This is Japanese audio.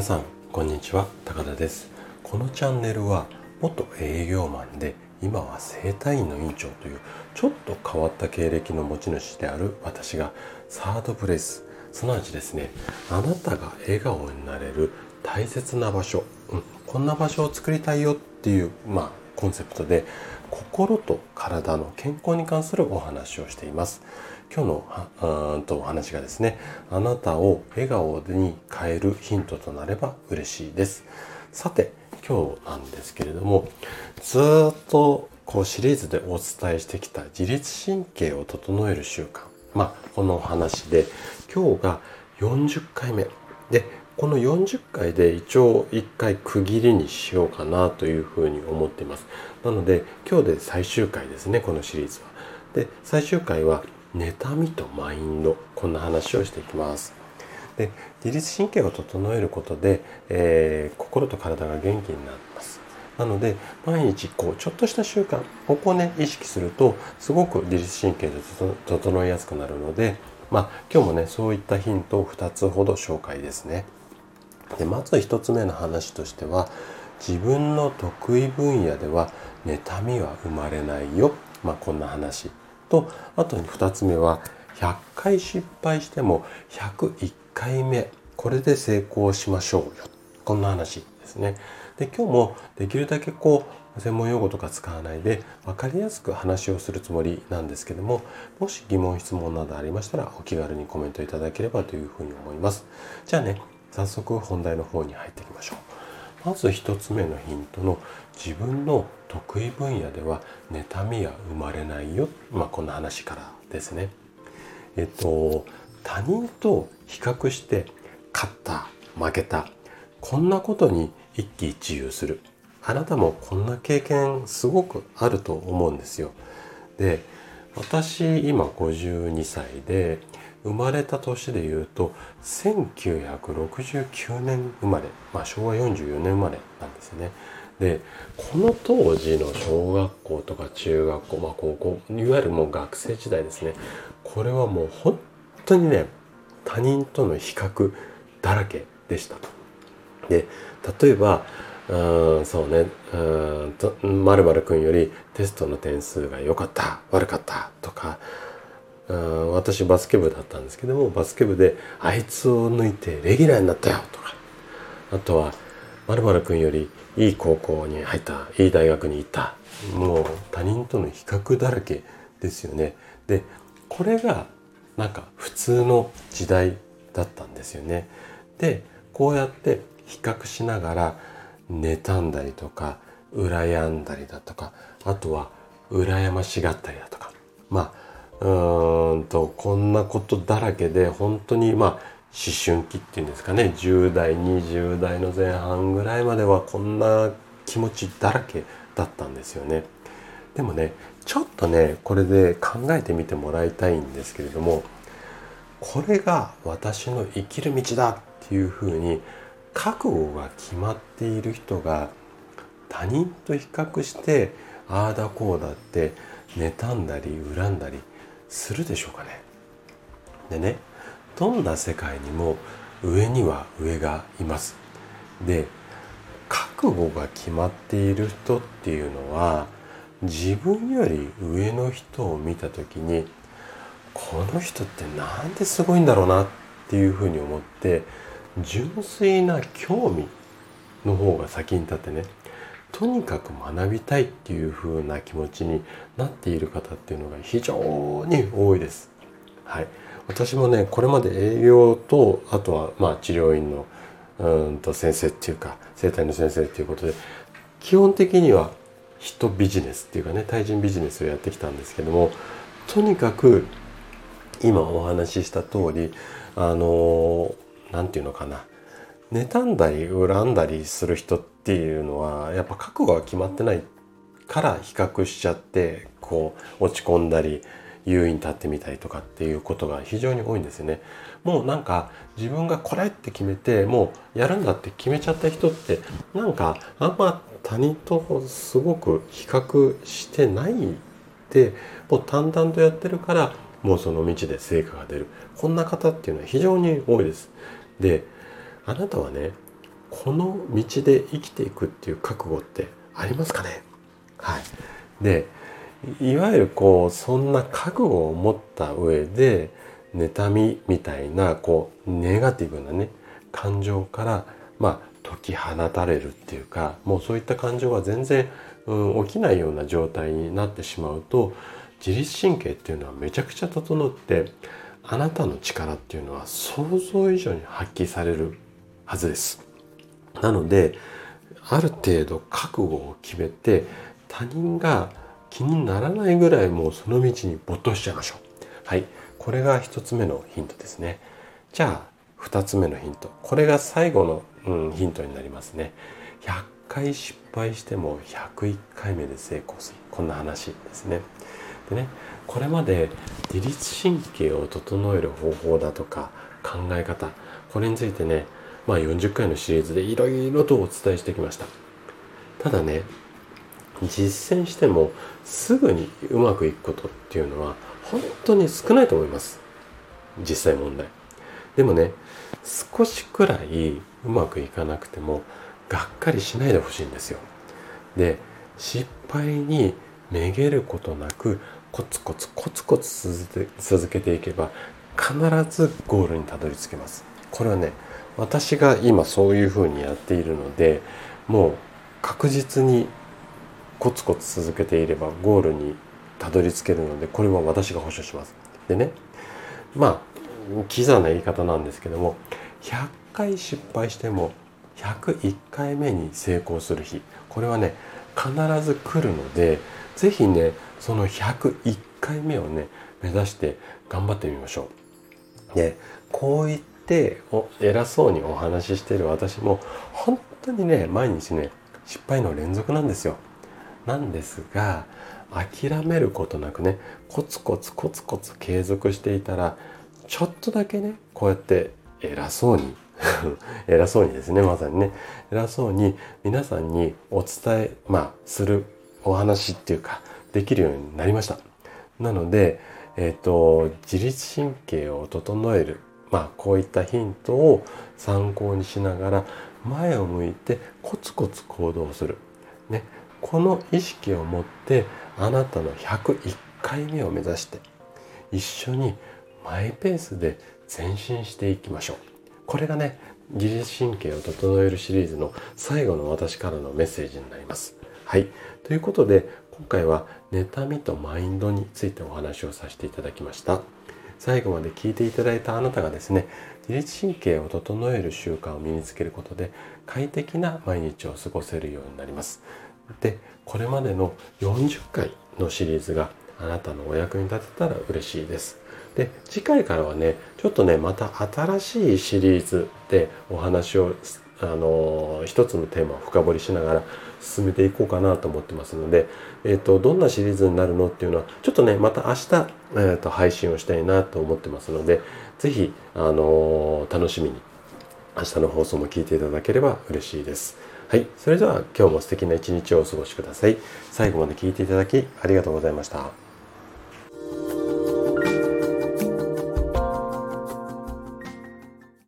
皆さんこんにちは。高田です。このチャンネルは元営業マンで今は整体院の院長というちょっと変わった経歴の持ち主である私がサードプレイスすなわちですね。あなたが笑顔になれる大切な場所、うん、こんな場所を作りたいよっていうまあコンセプトで心と体の健康に関するお話をしています。今日のあとお話がですねあなたを笑顔に変えるヒントとなれば嬉しいです。さて今日なんですけれどもずっとこうシリーズでお伝えしてきた自律神経を整える習慣。まあこのお話で今日が40回目。でこの40回で一応1回区切りにしようかなというふうに思っています。なので今日で最終回ですねこのシリーズは。で最終回は妬みとマインドこんな話をしていきます。で自律神経を整えることで、えー、心と体が元気になります。なので毎日こうちょっとした習慣ここね意識するとすごく自律神経で整いやすくなるのでまあ今日もねそういったヒントを2つほど紹介ですね。でまず1つ目の話としては自分の得意分野では妬みは生まれないよ。まあこんな話。とあと2つ目は100回失敗しても101回目これで成功しましょうよ。こんな話ですね。で今日もできるだけこう専門用語とか使わないで分かりやすく話をするつもりなんですけどももし疑問質問などありましたらお気軽にコメントいただければというふうに思います。じゃあね早速本題の方に入っていきましょう。まず1つ目のヒントの自分の得意分野では妬みは生まれないよ、まあ、こんな話からですね。えっと他人と比較して勝った負けたこんなことに一喜一憂するあなたもこんな経験すごくあると思うんですよ。で私今52歳で生まれた年でいうと1969年生まれ、まあ、昭和44年生まれなんですね。でこの当時の小学校とか中学校、まあ、高校いわゆるもう学生時代ですねこれはもう本当にね他人との比較だらけでした。で例えばうんそうねうんと〇〇君よりテストの点数が良かった悪かったとかうん私バスケ部だったんですけどもバスケ部であいつを抜いてレギュラーになったよとか。あとは〇〇君よりいい高校に入ったいい大学に行った。もう他人との比較だらけですよね。でこれがなんか普通の時代だったんですよね。でこうやって比較しながら妬んだりとか羨んだりだとかあとは羨ましがったりだとか。まあうんとこんなことだらけで本当にまあ思春期っていうんですかね10代20代の前半ぐらいまではこんな気持ちだらけだったんですよね。でもねちょっとねこれで考えてみてもらいたいんですけれどもこれが私の生きる道だっていうふうに覚悟が決まっている人が他人と比較してああだこうだって妬んだり恨んだりするでしょうかね。でねどんな世界にも上には上がいます。で覚悟が決まっている人っていうのは自分より上の人を見た時にこの人ってなんですごいんだろうなっていうふうに思って純粋な興味の方が先に立ってねとにかく学びたいっていう風な気持ちになっている方っていうのが非常に多いです。はい、私もねこれまで営業とあとはまあ治療院のうんと先生っていうか生体の先生っていうことで基本的には人ビジネスっていうかね対人ビジネスをやってきたんですけどもとにかく今お話しした通りあの何て言うのかな妬んだり恨んだりする人っていうのはやっぱ覚悟が決まってないから比較しちゃってこう落ち込んだり優位に立ってみたりとかっていうことが非常に多いんですよね。もうなんか自分がこれって決めてもうやるんだって決めちゃった人ってなんかあんま他人とすごく比較してないでもう淡々とやってるからもうその道で成果が出るこんな方っていうのは非常に多いです。であなたはねこの道で生きていくっていう覚悟ってありますかね？はい。でいわゆるこうそんな覚悟を持った上で妬みみたいなこうネガティブなね感情からまあ解き放たれるっていうかもうそういった感情が全然、うん、起きないような状態になってしまうと自律神経っていうのはめちゃくちゃ整ってあなたの力っていうのは想像以上に発揮されるはずです。なのである程度覚悟を決めて他人が気にならないぐらいもうその道に没頭しちゃいましょう。はい。これが一つ目のヒントですね。じゃあ二つ目のヒント。これが最後の、うん、ヒントになりますね。100回失敗しても101回目で成功する。こんな話ですね。でね、これまで自律神経を整える方法だとか考え方、これについてね、まあ40回のシリーズでいろいろとお伝えしてきました。ただね、実践してもすぐにうまくいくことっていうのは本当に少ないと思います。実際問題。でもね少しくらいうまくいかなくてもがっかりしないでほしいんですよ。で失敗にめげることなくコツコツコツコツ続けていけば必ずゴールにたどり着けます。これはね私が今そういうふうにやっているのでもう確実にコツコツ続けていればゴールにたどり着けるのでこれは私が保証します。でねまあキザな言い方なんですけども100回失敗しても101回目に成功する日これはね必ず来るので是非ねその101回目をね目指して頑張ってみましょう。でこう言って偉そうにお話ししている私も本当にね毎日ね失敗の連続なんですよ。なんですが諦めることなくねコツコツコツコツ継続していたらちょっとだけねこうやって偉そうに 偉そうにですねまさにね偉そうに皆さんにお伝えまあするお話っていうかできるようになりましたなのでえっ、ー、と自律神経を整えるまあこういったヒントを参考にしながら前を向いてコツコツ行動する。ね。この意識を持ってあなたの101回目を目指して一緒にマイペースで前進していきましょう。これがね自律神経を整えるシリーズの最後の私からのメッセージになります。はい。ということで今回は妬みとマインドについてお話をさせていただきました。最後まで聞いていただいたあなたがですね自律神経を整える習慣を身につけることで快適な毎日を過ごせるようになります。でこれまでの40回のシリーズがあなたのお役に立てたら嬉しいです。で次回からはねちょっとねまた新しいシリーズでお話をあの一つのテーマを深掘りしながら進めていこうかなと思ってますので、えーと、どんなシリーズになるのっていうのはちょっとねまた明日、えーと、配信をしたいなと思ってますので是非、あの楽しみに明日の放送も聞いていただければ嬉しいです。はい。それでは今日も素敵な一日をお過ごしください。最後まで聞いていただきありがとうございました。